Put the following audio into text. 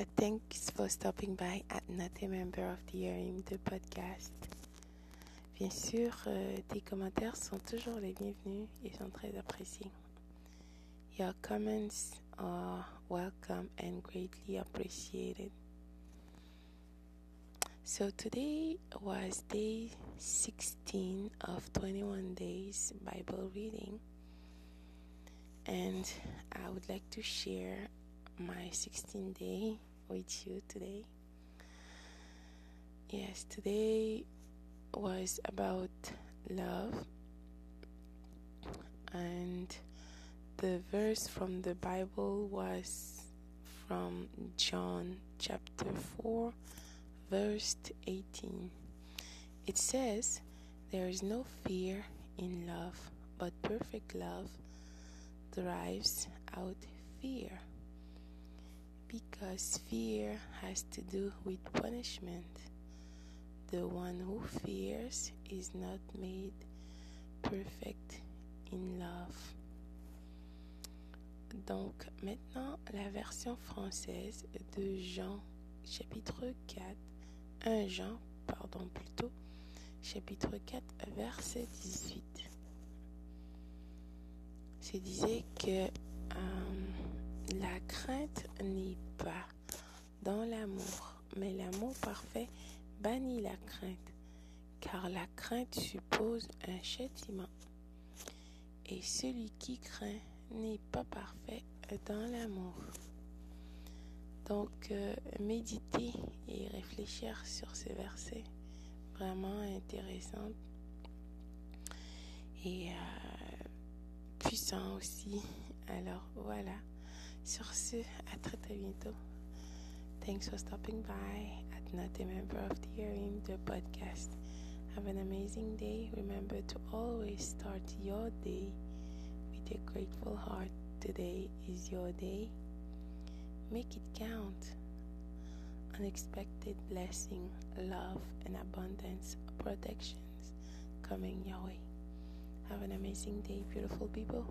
Uh, thanks for stopping by at Not a Member of the Harem the podcast. Bien sûr, euh, tes commentaires sont toujours les bienvenus et sont très appréciés. Your comments are welcome and greatly appreciated. So today was day 16 of 21 days Bible reading and I would like to share my 16 day with you today. Yes, today was about love, and the verse from the Bible was from John chapter 4, verse 18. It says, There is no fear in love, but perfect love drives out fear because fear has to do with punishment. The one who fears is not made perfect in love. Donc maintenant la version française de Jean chapitre 4, 1 Jean, pardon plutôt, chapitre 4 verset 18. C'est disait que la crainte n'est pas dans l'amour, mais l'amour parfait bannit la crainte, car la crainte suppose un châtiment. Et celui qui craint n'est pas parfait dans l'amour. Donc, euh, méditer et réfléchir sur ces versets, vraiment intéressant et euh, puissant aussi. Alors voilà. Sur ce, à très très bientôt. Thanks for stopping by at Not a Member of the Harem the podcast. Have an amazing day. Remember to always start your day with a grateful heart. Today is your day. Make it count. Unexpected blessing, love, and abundance, protections coming your way. Have an amazing day, beautiful people.